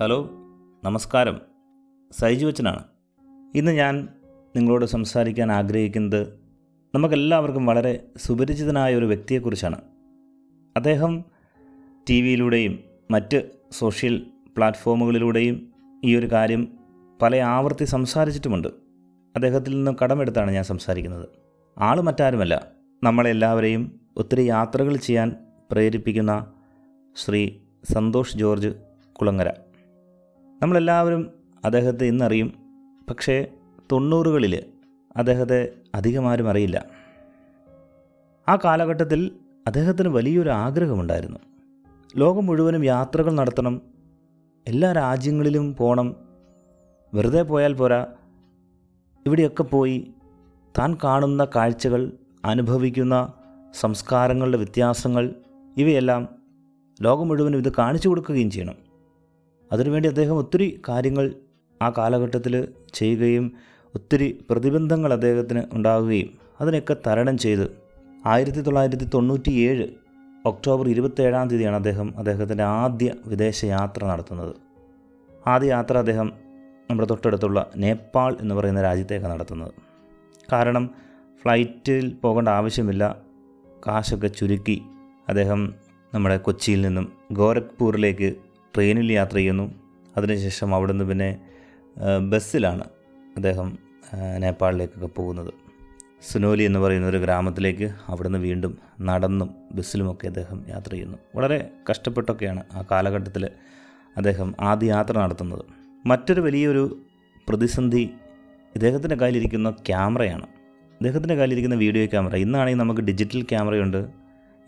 Hello നമസ്കാരം. സൈജു അച്ഛനാണ്. ഇന്ന് ഞാൻ നിങ്ങളോട് സംസാരിക്കാൻ ആഗ്രഹിക്കുന്നത് നമുക്കെല്ലാവർക്കും വളരെ സുപരിചിതനായ ഒരു വ്യക്തിയെക്കുറിച്ചാണ്. അദ്ദേഹം ടി വിയിലൂടെയും മറ്റ് സോഷ്യൽ പ്ലാറ്റ്ഫോമുകളിലൂടെയും ഈ ഒരു കാര്യം പല ആവർത്തി സംസാരിച്ചിട്ടുമുണ്ട്. അദ്ദേഹത്തിൽ നിന്നും കടമെടുത്താണ് ഞാൻ സംസാരിക്കുന്നത്. ആൾ മറ്റാരുമല്ല. നമ്മളെല്ലാവരെയും ഒത്തിരി യാത്രകൾ ചെയ്യാൻ പ്രേരിപ്പിക്കുന്ന ശ്രീ സന്തോഷ് ജോർജ് കുളങ്ങര. നമ്മളെല്ലാവരും അദ്ദേഹത്തെ ഇന്നറിയും. പക്ഷേ തൊണ്ണൂറുകളിൽ അദ്ദേഹത്തെ അധികമാരും അറിയില്ല. ആ കാലഘട്ടത്തിൽ അദ്ദേഹത്തിന് വലിയൊരു ആഗ്രഹമുണ്ടായിരുന്നു. ലോകം മുഴുവനും യാത്രകൾ നടത്തണം എല്ലാ രാജ്യങ്ങളിലും പോകണം വെറുതെ പോയാൽ പോരാ. ഇവിടെയൊക്കെ പോയി താൻ കാണുന്ന കാഴ്ചകൾ അനുഭവിക്കുന്ന സംസ്കാരങ്ങളുടെ വ്യത്യാസങ്ങൾ ഇവയെല്ലാം ലോകം മുഴുവനും ഇത് കാണിച്ചു കൊടുക്കുകയും ചെയ്യണം. അതിനുവേണ്ടി അദ്ദേഹം ഒത്തിരി കാര്യങ്ങൾ ആ കാലഘട്ടത്തിൽ ചെയ്യുകയും ഒത്തിരി പ്രതിബന്ധങ്ങൾ അദ്ദേഹത്തിന് ഉണ്ടാകുകയും അതിനൊക്കെ തരണം ചെയ്ത് ആയിരത്തി തൊള്ളായിരത്തി തൊണ്ണൂറ്റി ഏഴ് ഒക്ടോബർ ഇരുപത്തേഴാം തീയതിയാണ് അദ്ദേഹം അദ്ദേഹത്തിന്റെ ആദ്യ വിദേശ യാത്ര നടത്തുന്നത്. ആദ്യ യാത്ര അദ്ദേഹം നമ്മുടെ തൊട്ടടുത്തുള്ള നേപ്പാൾ എന്ന് പറയുന്ന രാജ്യത്തേക്ക് നടത്തുന്നത്. കാരണം ഫ്ലൈറ്റിൽ പോകേണ്ട ആവശ്യമില്ല. കാശൊക്കെ ചുരുക്കി അദ്ദേഹം നമ്മുടെ കൊച്ചിയിൽ നിന്നും ഗോരഖ്പൂരിലേക്ക് ട്രെയിനിൽ യാത്ര ചെയ്യുന്നു. അതിനുശേഷം നിന്ന് പിന്നെ ബസ്സിലാണ് അദ്ദേഹം നേപ്പാളിലേക്കൊക്കെ പോകുന്നത്. സുനോലി എന്ന് പറയുന്ന ഒരു ഗ്രാമത്തിലേക്ക് അവിടുന്ന് വീണ്ടും നടന്നും ബസ്സിലുമൊക്കെ അദ്ദേഹം യാത്ര ചെയ്യുന്നു. വളരെ കഷ്ടപ്പെട്ടൊക്കെയാണ് ആ കാലഘട്ടത്തിൽ അദ്ദേഹം ആദ്യ യാത്ര നടത്തുന്നത്. മറ്റൊരു വലിയൊരു പ്രതിസന്ധി ഇദ്ദേഹത്തിന്റെ കയ്യിലിരിക്കുന്ന ക്യാമറയാണ്. ഇദ്ദേഹത്തിന്റെ കയ്യിലിരിക്കുന്ന വീഡിയോ ക്യാമറ. ഇന്നാണെങ്കിൽ നമുക്ക് ഡിജിറ്റൽ ക്യാമറയുണ്ട്.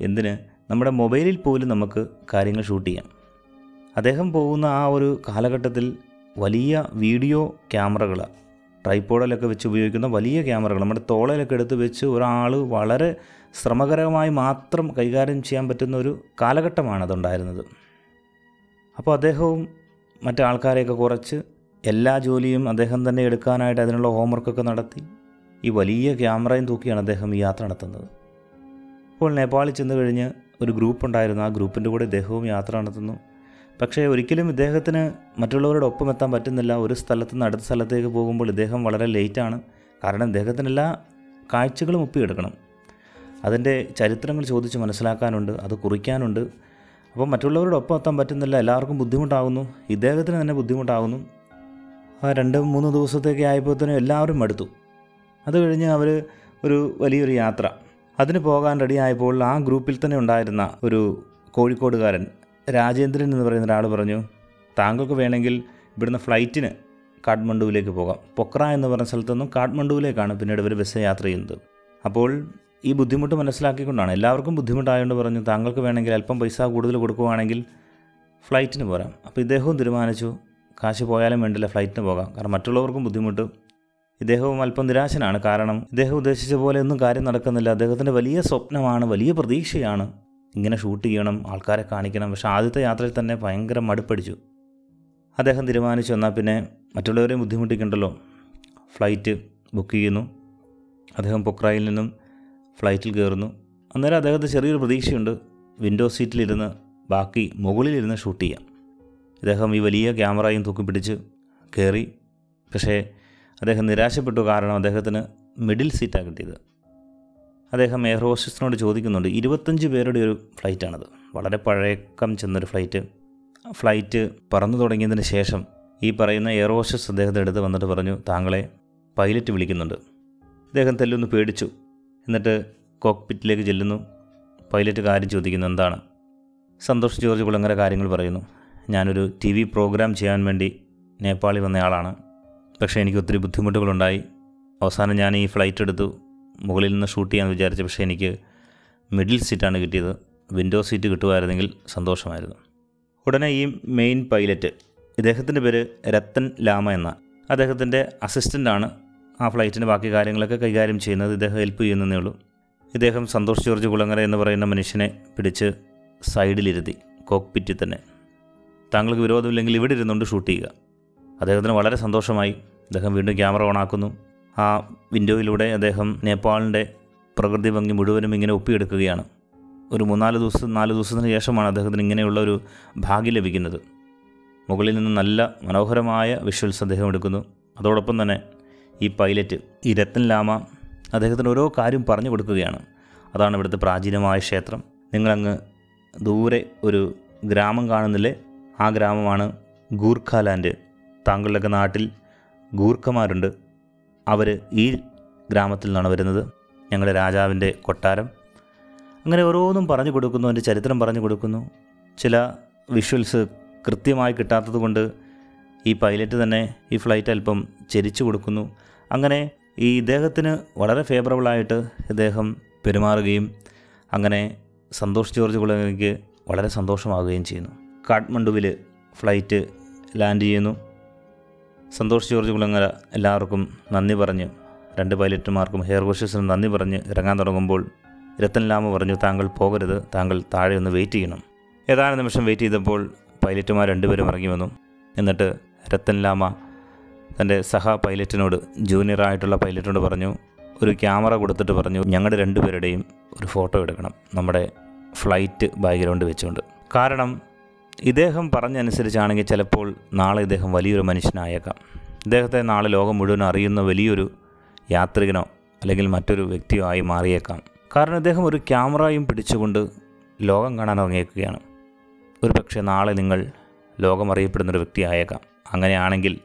എന്തിന്? നമ്മുടെ മൊബൈലിൽ പോലും നമുക്ക് കാര്യങ്ങൾ ഷൂട്ട് ചെയ്യാം. അദ്ദേഹം പോകുന്ന ആ ഒരു കാലഘട്ടത്തിൽ വലിയ വീഡിയോ ക്യാമറകൾ ട്രൈപ്പോഡിലൊക്കെ വെച്ച് ഉപയോഗിക്കുന്ന വലിയ ക്യാമറകൾ നമ്മുടെ തോളയിലൊക്കെ എടുത്ത് വെച്ച് ഒരാൾ വളരെ ശ്രമകരമായി മാത്രം കൈകാര്യം ചെയ്യാൻ പറ്റുന്ന ഒരു കാലഘട്ടമാണ് അതുണ്ടായിരുന്നത്. അപ്പോൾ അദ്ദേഹവും മറ്റു ആൾക്കാരെയൊക്കെ കുറച്ച് എല്ലാ ജോലിയും അദ്ദേഹം തന്നെ എടുക്കാനായിട്ട് അതിനുള്ള ഹോംവർക്കൊക്കെ നടത്തി ഈ വലിയ ക്യാമറയും തൂക്കിയാണ് അദ്ദേഹം ഈ യാത്ര നടത്തുന്നത്. അപ്പോൾ നേപ്പാളിൽ ചെന്ന് കഴിഞ്ഞ് ഒരു ഗ്രൂപ്പ് ഉണ്ടായിരുന്നു ആ ഗ്രൂപ്പിന്റെ കൂടെ ഇദ്ദേഹവും യാത്ര നടത്തുന്നു. പക്ഷേ ഒരിക്കലും ഇദ്ദേഹത്തിന് മറ്റുള്ളവരുടെ ഒപ്പം എത്താൻ പറ്റുന്നില്ല. ഒരു സ്ഥലത്ത് നിന്ന് അടുത്ത സ്ഥലത്തേക്ക് പോകുമ്പോൾ ഇദ്ദേഹം വളരെ ലേറ്റാണ് കാരണം ഇദ്ദേഹത്തിന് എല്ലാ കാഴ്ചകളും ഒപ്പിയെടുക്കണം. അതിന്റെ ചരിത്രങ്ങൾ ചോദിച്ച് മനസ്സിലാക്കാനുണ്ട് അത് കുറിക്കാനുണ്ട്. അപ്പോൾ മറ്റുള്ളവരുടെ ഒപ്പം എത്താൻ പറ്റുന്നില്ല. എല്ലാവർക്കും ബുദ്ധിമുട്ടാകുന്നു ഇദ്ദേഹത്തിന് തന്നെ ബുദ്ധിമുട്ടാകുന്നു ആ രണ്ട് മൂന്ന് ദിവസത്തേക്ക് ആയപ്പോഴത്തേനും എല്ലാവരും മടുത്തു. അത് കഴിഞ്ഞ് അവർ ഒരു വലിയൊരു യാത്ര. അതിന് പോകാൻ റെഡിയായപ്പോൾ ആ ഗ്രൂപ്പിൽ തന്നെ ഉണ്ടായിരുന്ന ഒരു കോഴിക്കോടുകാരൻ രാജേന്ദ്രൻ എന്ന് പറയുന്ന ഒരാൾ പറഞ്ഞു താങ്കൾക്ക് വേണമെങ്കിൽ ഇവിടുന്ന് ഫ്ലൈറ്റിന് കാഠ്മണ്ഡുവിലേക്ക് പോകാം. പൊക്ര എന്ന് പറഞ്ഞ സ്ഥലത്തു നിന്നും കാഠ്മണ്ഡുവിലേക്കാണ് പിന്നീട് ഇവർ ബസ് യാത്ര ചെയ്യുന്നത്. അപ്പോൾ ഈ ബുദ്ധിമുട്ട് മനസ്സിലാക്കിക്കൊണ്ടാണ് എല്ലാവർക്കും ബുദ്ധിമുട്ടായതുകൊണ്ട് പറഞ്ഞു താങ്കൾക്ക് വേണമെങ്കിൽ അല്പം പൈസ കൂടുതൽ കൊടുക്കുവാണെങ്കിൽ ഫ്ലൈറ്റിന് പോരാം. അപ്പോൾ ഇദ്ദേഹവും തീരുമാനിച്ചു കാശ് പോയാലും വേണ്ടില്ല ഫ്ലൈറ്റിന് പോകാം. കാരണം മറ്റുള്ളവർക്കും ബുദ്ധിമുട്ട്. ഇദ്ദേഹവും അല്പം നിരാശനാണ്. കാരണം ഇദ്ദേഹം ഉദ്ദേശിച്ച പോലെ ഒന്നും കാര്യം നടക്കുന്നില്ല. അദ്ദേഹത്തിന്റെ വലിയ സ്വപ്നമാണ് വലിയ പ്രതീക്ഷയാണ്. ഇങ്ങനെ ഷൂട്ട് ചെയ്യണം ആൾക്കാരെ കാണിക്കണം. പക്ഷേ ആദ്യത്തെ യാത്രയിൽ തന്നെ ഭയങ്കര മടുപ്പടിച്ചു. അദ്ദേഹം തീരുമാനിച്ചു എന്നാൽ പിന്നെ മറ്റുള്ളവരെയും ബുദ്ധിമുട്ടിക്കണ്ടല്ലോ. ഫ്ലൈറ്റ് ബുക്ക് ചെയ്യുന്നു. അദ്ദേഹം പൊക്രായിൽ നിന്നും ഫ്ലൈറ്റിൽ കയറുന്നു. അന്നേരം അദ്ദേഹത്തിന് ചെറിയൊരു പ്രതീക്ഷയുണ്ട്. വിൻഡോ സീറ്റിലിരുന്ന് ബാക്കി മുകളിലിരുന്ന് ഷൂട്ട് ചെയ്യാം. അദ്ദേഹം ഈ വലിയ ക്യാമറയും തൂക്കി പിടിച്ച് കയറി. പക്ഷേ അദ്ദേഹം നിരാശപ്പെട്ടു. കാരണം അദ്ദേഹത്തിന് മിഡിൽ സീറ്റാണ് കിട്ടിയത്. അദ്ദേഹം എയർ ഹോസ്റ്റസിനോട് ചോദിക്കുന്നുണ്ട് ഇരുപത്തഞ്ച് പേരുടെ ഒരു ഫ്ലൈറ്റാണത്. വളരെ പഴയക്കം ചെന്നൊരു ഫ്ലൈറ്റ്. ഫ്ലൈറ്റ് പറന്നു തുടങ്ങിയതിന് ശേഷം ഈ പറയുന്ന എയർ ഹോസ്റ്റസ് അദ്ദേഹത്തെ അടുത്ത് വന്നിട്ട് പറഞ്ഞു താങ്കളെ പൈലറ്റ് വിളിക്കുന്നുണ്ട്. അദ്ദേഹം തെല്ലൊന്ന് പേടിച്ചു. എന്നിട്ട് കോക്ക്പിറ്റിലേക്ക് ചെല്ലുന്നു. പൈലറ്റ് കാര്യം ചോദിക്കുന്നു എന്താണ്? സന്തോഷ് ജോർജ് കുളങ്ങര കാര്യങ്ങൾ പറയുന്നു ഞാനൊരു ടി വി പ്രോഗ്രാം ചെയ്യാൻ വേണ്ടി നേപ്പാളിൽ വന്നയാളാണ്. പക്ഷേ എനിക്ക് ഒത്തിരി ബുദ്ധിമുട്ടുകളുണ്ടായി. അവസാനം ഞാൻ ഈ ഫ്ലൈറ്റ് എടുത്തു. മുകളിൽ നിന്ന് ഷൂട്ട് ചെയ്യാമെന്ന് വിചാരിച്ചു പക്ഷേ എനിക്ക് മിഡിൽ സീറ്റാണ് കിട്ടിയത്. വിൻഡോ സീറ്റ് കിട്ടുമായിരുന്നെങ്കിൽ സന്തോഷമായിരുന്നു. ഉടനെ ഈ മെയിൻ പൈലറ്റ് ഇദ്ദേഹത്തിന്റെ പേര് രത്തൻ ലാമ എന്ന അദ്ദേഹത്തിന്റെ അസിസ്റ്റന്റാണ് ആ ഫ്ലൈറ്റിന്റെ ബാക്കി കാര്യങ്ങളൊക്കെ കൈകാര്യം ചെയ്യുന്നത്. ഇദ്ദേഹം ഹെൽപ്പ് ചെയ്യുന്നതേ ഉള്ളൂ. ഇദ്ദേഹം സന്തോഷ് ജോർജ് കുളങ്ങര എന്ന് പറയുന്ന മനുഷ്യനെ പിടിച്ച് സൈഡിലിരുത്തി കോക്പിറ്റിൽ തന്നെ. താങ്കൾക്ക് വിരോധമില്ലെങ്കിൽ ഇവിടെ ഇരുന്നുകൊണ്ട് ഷൂട്ട് ചെയ്യുക. അദ്ദേഹത്തിന് വളരെ സന്തോഷമായി. അദ്ദേഹം വീണ്ടും ക്യാമറ ഓണാക്കുന്നു ആ വിൻഡോയിലൂടെ അദ്ദേഹം നേപ്പാളിന്റെ പ്രകൃതി ഭംഗി മുഴുവനും ഇങ്ങനെ ഒപ്പിയെടുക്കുകയാണ്. ഒരു മൂന്നാൽ ദിവസം നാല് ദിവസത്തിന് ശേഷമാണ് അദ്ദേഹത്തിന് ഇങ്ങനെയുള്ള ഒരു ഭാഗ്യം ലഭിക്കുന്നത്. മുകളിൽ നിന്ന് നല്ല മനോഹരമായ വിഷ്വൽസ് അദ്ദേഹം എടുക്കുന്നു. അതോടൊപ്പം തന്നെ ഈ പൈലറ്റ് ഈ രത്തൻ ലാമ അദ്ദേഹത്തിന് ഓരോ കാര്യം പറഞ്ഞു കൊടുക്കുകയാണ്. അതാണ് ഇവിടുത്തെ പ്രാചീനമായ ക്ഷേത്രം. നിങ്ങളങ്ങ് ദൂരെ ഒരു ഗ്രാമം കാണുന്നില്ലേ? ആ ഗ്രാമമാണ് ഗൂർഖാലാൻഡ് താങ്കളുടെയൊക്കെ നാട്ടിൽ ഗൂർഖമാരുണ്ട്. അവർ ഈ ഗ്രാമത്തിൽ നിന്നാണ് വരുന്നത്. ഞങ്ങളുടെ രാജാവിന്റെ കൊട്ടാരം. അങ്ങനെ ഓരോന്നും പറഞ്ഞു കൊടുക്കുന്നു അതിന്റെ ചരിത്രം പറഞ്ഞു കൊടുക്കുന്നു. ചില വിഷ്വൽസ് കൃത്യമായി കിട്ടാത്തത് കൊണ്ട് ഈ പൈലറ്റ് തന്നെ ഈ ഫ്ലൈറ്റ് അല്പം ചരിച്ചു കൊടുക്കുന്നു. അങ്ങനെ ഈ ഇദ്ദേഹത്തിന് വളരെ ഫേവറബിളായിട്ട് ഇദ്ദേഹം പെരുമാറുകയും അങ്ങനെ സന്തോഷ് ജോർജ് കുളങ്ങരയ്ക്ക് വളരെ സന്തോഷമാവുകയും ചെയ്യുന്നു. കാഠ്മണ്ഡുവിൽ ഫ്ലൈറ്റ് ലാൻഡ് ചെയ്യുന്നു. സന്തോഷ് ജോർജ് കുളങ്ങര എല്ലാവർക്കും നന്ദി പറഞ്ഞ് രണ്ട് പൈലറ്റുമാർക്കും ഹെയർ ഹോസ്റ്റസിനും നന്ദി പറഞ്ഞ് ഇറങ്ങാൻ തുടങ്ങുമ്പോൾ രത്തൻ ലാമ പറഞ്ഞു താങ്കൾ പോകരുത് താങ്കൾ താഴെ ഒന്ന് വെയിറ്റ് ചെയ്യണം. ഏതാനും നിമിഷം വെയിറ്റ് ചെയ്തപ്പോൾ പൈലറ്റുമാർ രണ്ടുപേരും ഇറങ്ങി വന്നു. എന്നിട്ട് രത്തൻ ലാമ തന്റെ സഹ പൈലറ്റിനോട് ജൂനിയറായിട്ടുള്ള പൈലറ്റിനോട് പറഞ്ഞു ഒരു ക്യാമറ കൊടുത്തിട്ട് പറഞ്ഞു ഞങ്ങളുടെ രണ്ടുപേരുടെയും ഒരു ഫോട്ടോ എടുക്കണം നമ്മുടെ ഫ്ലൈറ്റ് ബാക്ക്ഗ്രൗണ്ട് വെച്ചുകൊണ്ട്. കാരണം ഇദ്ദേഹം പറഞ്ഞനുസരിച്ചാണെങ്കിൽ ചിലപ്പോൾ നാളെ ഇദ്ദേഹം വലിയൊരു മനുഷ്യനായേക്കാം. ഇദ്ദേഹത്തെ നാളെ ലോകം മുഴുവൻ അറിയുന്ന വലിയൊരു യാത്രികനോ അല്ലെങ്കിൽ മറ്റൊരു വ്യക്തിയോ ആയി മാറിയേക്കാം. കാരണം ഇദ്ദേഹം ഒരു ക്യാമറയും പിടിച്ചുകൊണ്ട് ലോകം കാണാൻ ഇറങ്ങിയേക്കുകയാണ് ഒരു പക്ഷേ നാളെ നിങ്ങൾ ലോകം അറിയപ്പെടുന്നൊരു വ്യക്തിയായേക്കാം അങ്ങനെയാണെങ്കിൽ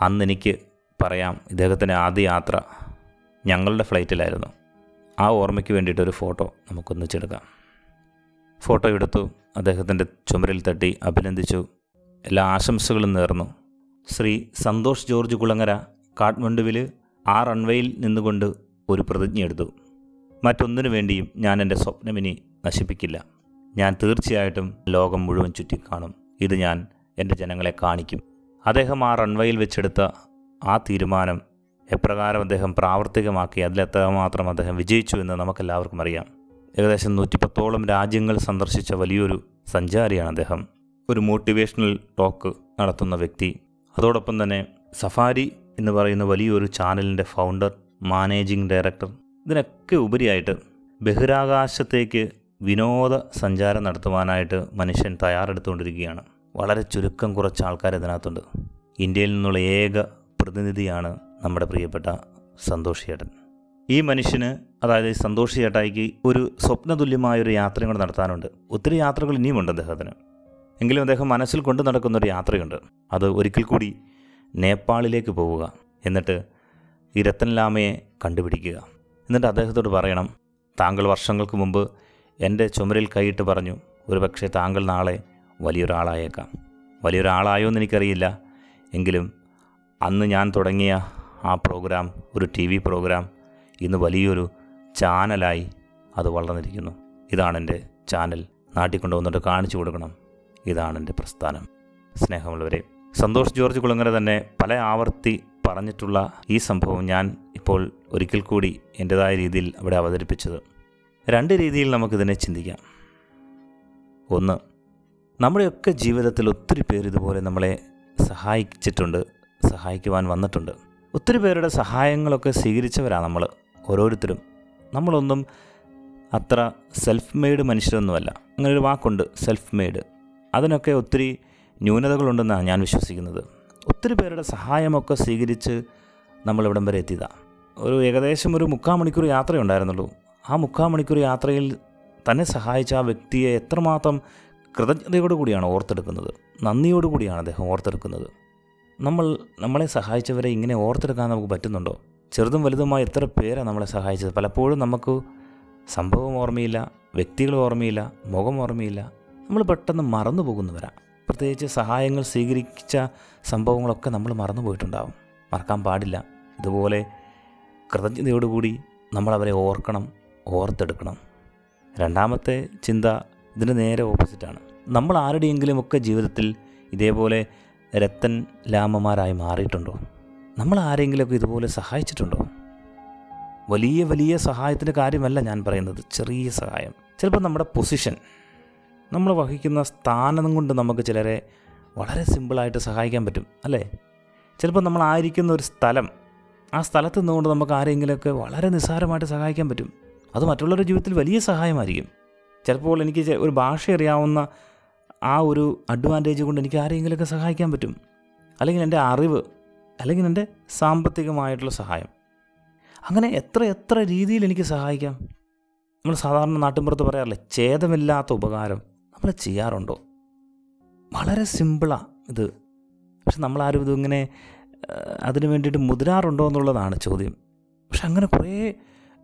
അന്ന് എനിക്ക് പറയാം ഇദ്ദേഹത്തിന്റെ ആദ്യ യാത്ര ഞങ്ങളുടെ ഫ്ലൈറ്റിലായിരുന്നു. ആ ഓർമ്മയ്ക്ക് വേണ്ടിയിട്ടൊരു ഫോട്ടോ നമുക്കൊന്നിച്ചെടുക്കാം. ഫോട്ടോ എടുത്തു അദ്ദേഹത്തിന്റെ ചുമരിൽ തട്ടി അഭിനന്ദിച്ചു. എല്ലാ ആശംസകളും നേർന്നു. ശ്രീ സന്തോഷ് ജോർജ് കുളങ്ങര കാഠ്മണ്ഡുവിൽ ആ റൺവേയിൽ നിന്നുകൊണ്ട് ഒരു പ്രതിജ്ഞ എടുത്തു. മറ്റൊന്നിനു വേണ്ടിയും ഞാൻ എന്റെ സ്വപ്നമിനി നശിപ്പിക്കില്ല. ഞാൻ തീർച്ചയായിട്ടും ലോകം മുഴുവൻ ചുറ്റിക്കാണും. ഇത് ഞാൻ എന്റെ ജനങ്ങളെ കാണിക്കും. അദ്ദേഹം ആ റൺവേയിൽ വെച്ചെടുത്ത ആ തീരുമാനം എപ്രകാരം അദ്ദേഹം പ്രാവർത്തികമാക്കി അതിലെത്രമാത്രം അദ്ദേഹം വിജയിച്ചു എന്ന് നമുക്കെല്ലാവർക്കും അറിയാം. ഏകദേശം നൂറ്റിപ്പത്തോളം രാജ്യങ്ങൾ സന്ദർശിച്ച വലിയൊരു സഞ്ചാരിയാണ് അദ്ദേഹം. ഒരു മോട്ടിവേഷണൽ ടോക്ക് നടത്തുന്ന വ്യക്തി. അതോടൊപ്പം തന്നെ സഫാരി എന്ന് പറയുന്ന വലിയൊരു ചാനലിന്റെ ഫൗണ്ടർ മാനേജിംഗ് ഡയറക്ടർ ഇതിനൊക്കെ ഉപരിയായിട്ട് ബഹിരാകാശത്തേക്ക് വിനോദ സഞ്ചാരം നടത്തുവാനായിട്ട് മനുഷ്യൻ തയ്യാറെടുത്തുകൊണ്ടിരിക്കുകയാണ്. വളരെ ചുരുക്കം കുറച്ച് ആൾക്കാർ ഇതിനകത്തുണ്ട്. ഇന്ത്യയിൽ നിന്നുള്ള ഏക പ്രതിനിധിയാണ് നമ്മുടെ പ്രിയപ്പെട്ട സന്തോഷ് ഈ മനുഷ്യന് അതായത് സന്തോഷ് ചേട്ടായിക്ക് ഒരു സ്വപ്നതുല്യമായ ഒരു യാത്രയും കൂടെ നടത്താനുണ്ട്. ഒത്തിരി യാത്രകൾ ഇനിയുമുണ്ട് അദ്ദേഹത്തിന്. എങ്കിലും അദ്ദേഹം മനസ്സിൽ കൊണ്ടു നടക്കുന്ന ഒരു യാത്രയുണ്ട്. അത് ഒരിക്കൽ കൂടി നേപ്പാളിലേക്ക് പോവുക. എന്നിട്ട് ഈ രത്തൻലാമയെ കണ്ടുപിടിക്കുക. എന്നിട്ട് അദ്ദേഹത്തോട് പറയണം താങ്കൾ വർഷങ്ങൾക്ക് മുമ്പ് എന്റെ ചുമരിൽ കൈയിട്ട് പറഞ്ഞു ഒരുപക്ഷെ താങ്കൾ നാളെ വലിയൊരാളായേക്കാം. വലിയൊരാളായോ എന്ന് എനിക്കറിയില്ല. എങ്കിലും അന്ന് ഞാൻ തുടങ്ങിയ ആ പ്രോഗ്രാം ഒരു ടി വി പ്രോഗ്രാം ഇന്ന് വലിയൊരു ചാനലായി അത് വളർന്നിരിക്കുന്നു. ഇതാണ് എന്റെ ചാനൽ. നാട്ടിൽ കൊണ്ടുവന്നിട്ട് കാണിച്ചു കൊടുക്കണം. ഇതാണ് എന്റെ പ്രസ്ഥാനം. സ്നേഹമുള്ളവരെ സന്തോഷ് ജോർജ് കുളങ്ങര തന്നെ പല ആവർത്തി പറഞ്ഞിട്ടുള്ള ഈ സംഭവം ഞാൻ ഇപ്പോൾ ഒരിക്കൽ കൂടി എന്റെതായ രീതിയിൽ അവിടെ അവതരിപ്പിച്ചത്. രണ്ട് രീതിയിൽ നമുക്കിതിനെ ചിന്തിക്കാം. ഒന്ന് നമ്മുടെയൊക്കെ ജീവിതത്തിൽ ഒത്തിരി പേര് ഇതുപോലെ നമ്മളെ സഹായിച്ചിട്ടുണ്ട് സഹായിക്കുവാൻ വന്നിട്ടുണ്ട്. ഒത്തിരി പേരുടെ സഹായങ്ങളൊക്കെ സ്വീകരിച്ചവരാണ് നമ്മൾ ഓരോരുത്തരും. നമ്മളൊന്നും അത്ര സെൽഫ് മെയ്ഡ് മനുഷ്യരൊന്നുമല്ല. അങ്ങനെ ഒരു വാക്കുണ്ട് സെൽഫ് മെയ്ഡ് അതിനൊക്കെ ഒത്തിരി ന്യൂനതകളുണ്ടെന്നാണ് ഞാൻ വിശ്വസിക്കുന്നത്. ഒത്തിരി പേരുടെ സഹായമൊക്കെ സ്വീകരിച്ച് നമ്മളിവിടം വരെ എത്തിയതാണ് ഒരു ഏകദേശം ഒരു മുക്കാൽ മണിക്കൂർ യാത്രയുണ്ടായിരുന്നുള്ളൂ. ആ മുക്കാൽ മണിക്കൂർ യാത്രയിൽ തന്നെ സഹായിച്ച ആ വ്യക്തിയെ എത്രമാത്രം കൃതജ്ഞതയോടു കൂടിയാണ് ഓർത്തെടുക്കുന്നത്. നന്ദിയോടു കൂടിയാണ് അദ്ദേഹം ഓർത്തെടുക്കുന്നത്. നമ്മൾ നമ്മളെ സഹായിച്ചവരെ ഇങ്ങനെ ഓർത്തെടുക്കാൻ നമുക്ക് പറ്റുന്നുണ്ടോ? ചെറുതും വലുതുമായ എത്ര പേരാണ് നമ്മളെ സഹായിച്ചത്? പലപ്പോഴും നമുക്ക് സംഭവം ഓർമ്മയില്ല വ്യക്തികൾ ഓർമ്മയില്ല മുഖം ഓർമ്മയില്ല. നമ്മൾ പെട്ടെന്ന് മറന്നു പോകുന്നവരാണ് പ്രത്യേകിച്ച് സഹായങ്ങൾ സ്വീകരിച്ച സംഭവങ്ങളൊക്കെ നമ്മൾ മറന്നു പോയിട്ടുണ്ടാവും. മറക്കാൻ പാടില്ല. ഇതുപോലെ കൃതജ്ഞതയോടുകൂടി നമ്മളവരെ ഓർക്കണം ഓർത്തെടുക്കണം. രണ്ടാമത്തെ ചിന്ത ഇതിന് നേരെ ഓപ്പോസിറ്റാണ് നമ്മൾ ആരുടെയെങ്കിലുമൊക്കെ ജീവിതത്തിൽ ഇതേപോലെ രത്തൻ ലാമമാരായി മാറിയിട്ടുണ്ടോ? നമ്മൾ ആരെങ്കിലുമൊക്കെ ഇതുപോലെ സഹായിച്ചിട്ടുണ്ടോ? വലിയ വലിയ സഹായത്തിന്റെ കാര്യമല്ല ഞാൻ പറയുന്നത് ചെറിയ സഹായം. ചിലപ്പോൾ നമ്മുടെ പൊസിഷൻ നമ്മൾ വഹിക്കുന്ന സ്ഥാനം കൊണ്ട് നമുക്ക് ചിലരെ വളരെ സിമ്പിളായിട്ട് സഹായിക്കാൻ പറ്റും അല്ലേ? ചിലപ്പോൾ നമ്മൾ ആയിരിക്കുന്ന ഒരു സ്ഥലം ആ സ്ഥലത്ത് നിന്നുകൊണ്ട് നമുക്ക് ആരെങ്കിലുമൊക്കെ വളരെ നിസ്സാരമായിട്ട് സഹായിക്കാൻ പറ്റും. അത് മറ്റുള്ളവരുടെ ജീവിതത്തിൽ വലിയ സഹായമായിരിക്കും. ചിലപ്പോൾ എനിക്ക് ഒരു ഭാഷ അറിയാവുന്ന ആ ഒരു അഡ്വാന്റേജ് കൊണ്ട് എനിക്ക് ആരെങ്കിലുമൊക്കെ സഹായിക്കാൻ പറ്റും. അല്ലെങ്കിൽ എന്റെ അറിവ് അല്ലെങ്കിൽ എന്റെ സാമ്പത്തികമായിട്ടുള്ള സഹായം. അങ്ങനെ എത്ര എത്ര രീതിയിൽ എനിക്ക് സഹായിക്കാം? നമ്മൾ സാധാരണ നാട്ടിൻപുറത്ത് പറയാറില്ലേ ഛേദമില്ലാത്ത ഉപകാരം നമ്മൾ ചെയ്യാറുണ്ടോ? വളരെ സിമ്പിളാണ് ഇത്. പക്ഷെ നമ്മളാരും ഇതിങ്ങനെ അതിനു വേണ്ടിയിട്ട് മുതിരാറുണ്ടോ എന്നുള്ളതാണ് ചോദ്യം. പക്ഷെ അങ്ങനെ കുറേ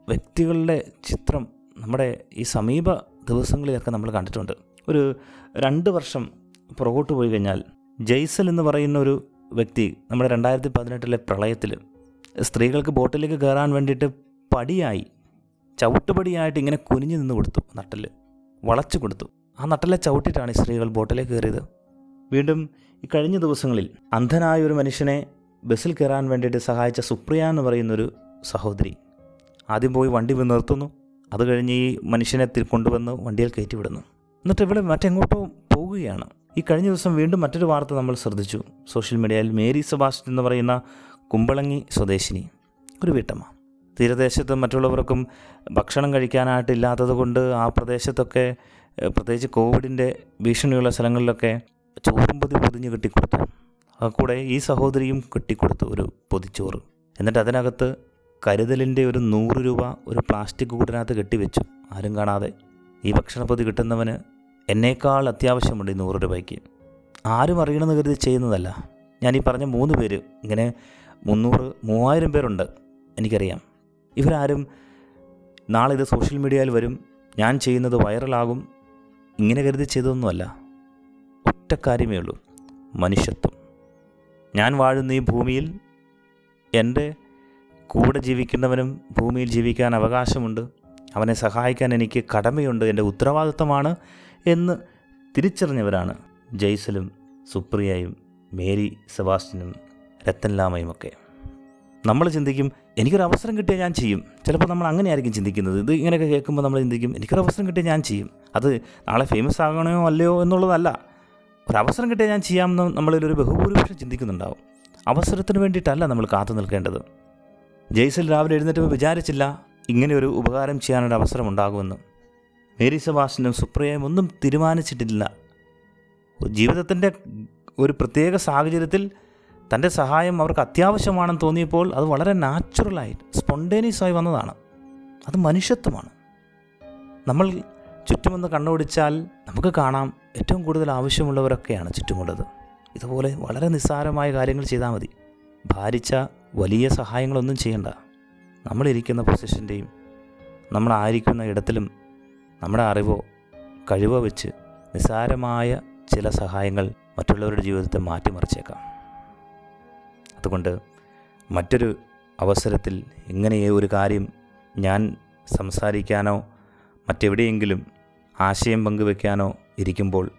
വ്യക്തികളുടെ ചിത്രം നമ്മുടെ ഈ സമീപ ദിവസങ്ങളിലൊക്കെ നമ്മൾ കണ്ടിട്ടുണ്ട്. ഒരു രണ്ട് വർഷം പുറകോട്ട് പോയി കഴിഞ്ഞാൽ ജയ്സൽ എന്ന് പറയുന്ന ഒരു വ്യക്തി നമ്മുടെ രണ്ടായിരത്തി പതിനെട്ടിലെ പ്രളയത്തിൽ സ്ത്രീകൾക്ക് ബോട്ടിലേക്ക് കയറാൻ വേണ്ടിയിട്ട് പടിയായി ചവിട്ടുപടിയായിട്ട് ഇങ്ങനെ കുനിഞ്ഞു നിന്ന് കൊടുത്തു നട്ടൽ വളച്ചു കൊടുത്തു. ആ നട്ടലെ ചവിട്ടിയിട്ടാണ് ഈ സ്ത്രീകൾ ബോട്ടിലേക്ക് കയറിയത്. വീണ്ടും ഈ കഴിഞ്ഞ ദിവസങ്ങളിൽ അന്ധനായ ഒരു മനുഷ്യനെ ബസ്സിൽ കയറാൻ വേണ്ടിയിട്ട് സഹായിച്ച സുപ്രിയ എന്ന് പറയുന്നൊരു സഹോദരി ആദ്യം പോയി വണ്ടി നിർത്തുന്നു. അത് കഴിഞ്ഞ് ഈ മനുഷ്യനെ കൊണ്ടുവന്ന് വണ്ടിയിൽ കയറ്റി വിടുന്നു. എന്നിട്ട് ഇവിടെ മറ്റെങ്ങോട്ടോ പോവുകയാണ്. ഈ കഴിഞ്ഞ ദിവസം വീണ്ടും മറ്റൊരു വാർത്ത നമ്മൾ ശ്രദ്ധിച്ചു. സോഷ്യൽ മീഡിയയിൽ മേരി സെബാസ്റ്റ്യൻ എന്ന് പറയുന്ന കുമ്പളങ്ങി സ്വദേശിനി. ഒരു വീട്ടമ്മ. തീരദേശത്ത് മറ്റുള്ളവർക്കും ഭക്ഷണം കഴിക്കാനായിട്ടില്ലാത്തത് കൊണ്ട് ആ പ്രദേശത്തൊക്കെ പ്രത്യേകിച്ച് കോവിഡിന്റെ ഭീഷണിയുള്ള സ്ഥലങ്ങളിലൊക്കെ ചോറും പൊതി പൊതിഞ്ഞ് കെട്ടിക്കൊടുത്തു. കൂടെ ഈ സഹോദരിയും കെട്ടിക്കൊടുത്തു ഒരു പൊതിച്ചോറ്. എന്നിട്ട് അതിനകത്ത് കരുതലിന്റെ ഒരു നൂറ് രൂപ ഒരു പ്ലാസ്റ്റിക് കൂടിനകത്ത് കെട്ടിവെച്ചു. ആരും കാണാതെ ഈ ഭക്ഷണപ്പൊതി കിട്ടുന്നവന് എന്നേക്കാൾ അത്യാവശ്യമുണ്ട് ഈ നൂറ് രൂപയ്ക്ക്. ആരും അറിയണമെന്ന് കരുതി ചെയ്യുന്നതല്ല. ഞാൻ ഈ പറഞ്ഞ മൂന്ന് പേര് ഇങ്ങനെ മുന്നൂറ് മൂവായിരം പേരുണ്ട് എനിക്കറിയാം. ഇവരാരും നാളെ ഇത് സോഷ്യൽ മീഡിയയിൽ വരും ഞാൻ ചെയ്യുന്നത് വൈറലാകും ഇങ്ങനെ കരുതി ചെയ്തതൊന്നുമല്ല. ഒറ്റ കാര്യമേ ഉള്ളൂ മനുഷ്യത്വം. ഞാൻ വാഴുന്ന ഈ ഭൂമിയിൽ എന്റെ കൂടെ ജീവിക്കുന്നവനും ഭൂമിയിൽ ജീവിക്കാൻ അവകാശമുണ്ട്. അവനെ സഹായിക്കാൻ എനിക്ക് കടമയുണ്ട്. എന്റെ ഉത്തരവാദിത്തമാണ് എന്ന് തിരിച്ചറിഞ്ഞവരാണ് ജയ്സലും സുപ്രിയയും മേരി സെബാസ്റ്റ്യനും രത്തൻലാമയും ഒക്കെ നമ്മൾ ചിന്തിക്കും എനിക്കൊരു അവസരം കിട്ടിയാൽ ഞാൻ ചെയ്യും. ചിലപ്പോൾ നമ്മൾ അങ്ങനെയായിരിക്കും ചിന്തിക്കുന്നത്. ഇത് ഇങ്ങനെയൊക്കെ കേൾക്കുമ്പോൾ നമ്മൾ ചിന്തിക്കും എനിക്കൊരു അവസരം കിട്ടിയാൽ ഞാൻ ചെയ്യും. അത് നാളെ ഫേമസ് ആകണമോ അല്ലയോ എന്നുള്ളതല്ല. ഒരു അവസരം കിട്ടിയാൽ ഞാൻ ചെയ്യാമെന്ന് നമ്മളിലൊരു ബഹുഭൂരിപക്ഷം ചിന്തിക്കുന്നുണ്ടാവും. അവസരത്തിന് വേണ്ടിയിട്ടല്ല നമ്മൾ കാത്തു നിൽക്കേണ്ടത്. ജയ്സൽ രാവിലെ എഴുന്നേറ്റ് വിചാരിച്ചില്ല ഇങ്ങനെ ഒരു ഉപകാരം ചെയ്യാനൊരു അവസരം ഉണ്ടാകുമെന്ന്. മേരി സെബാസ്റ്റിനും സുപ്രിയയും ഒന്നും തീരുമാനിച്ചിട്ടില്ല. ജീവിതത്തിന്റെ ഒരു പ്രത്യേക സാഹചര്യത്തിൽ തന്റെ സഹായം അവർക്ക് അത്യാവശ്യമാണെന്ന് തോന്നിയപ്പോൾ അത് വളരെ നാച്ചുറലായി സ്പോണ്ടേനിയസ് ആയി വന്നതാണ്. അത് മനുഷ്യത്വമാണ്. നമ്മൾ ചുറ്റുമൊന്ന് കണ്ണോടിച്ചാൽ നമുക്ക് കാണാം ഏറ്റവും കൂടുതൽ ആവശ്യമുള്ളവരൊക്കെയാണ് ചുറ്റുമുള്ളത്. ഇതുപോലെ വളരെ നിസ്സാരമായ കാര്യങ്ങൾ ചെയ്താൽ മതി. ഭാരിച്ച വലിയ സഹായങ്ങളൊന്നും ചെയ്യണ്ട. നമ്മളിരിക്കുന്ന പൊസിഷന്റെയും നമ്മളായിരിക്കുന്ന ഇടത്തിലും നമ്മുടെ അറിവോ കഴിവോ വെച്ച് നിസ്സാരമായ ചില സഹായങ്ങൾ മറ്റുള്ളവരുടെ ജീവിതത്തെ മാറ്റിമറിച്ചേക്കാം. അതുകൊണ്ട് മറ്റൊരു അവസരത്തിൽ ഇങ്ങനെ ഒരു കാര്യം ഞാൻ സംസാരിക്കാനോ മറ്റെവിടെയെങ്കിലും ആശയം പങ്കുവെക്കാനോ ഇരിക്കുമ്പോൾ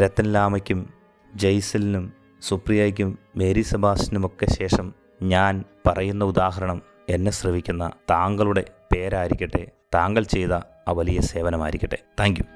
രത്തൻ ലാമയ്ക്കും ജയ്സലിനും സുപ്രിയയ്ക്കും മേരി സബാസിനുമൊക്കെ ശേഷം ഞാൻ പറയുന്ന ഉദാഹരണം എന്നെ ശ്രവിക്കുന്ന താങ്കളുടെ പേരായിരിക്കട്ടെ. താങ്കൾ ചെയ്ത ആ വലിയ സേവനമായിരിക്കട്ടെ. താങ്ക്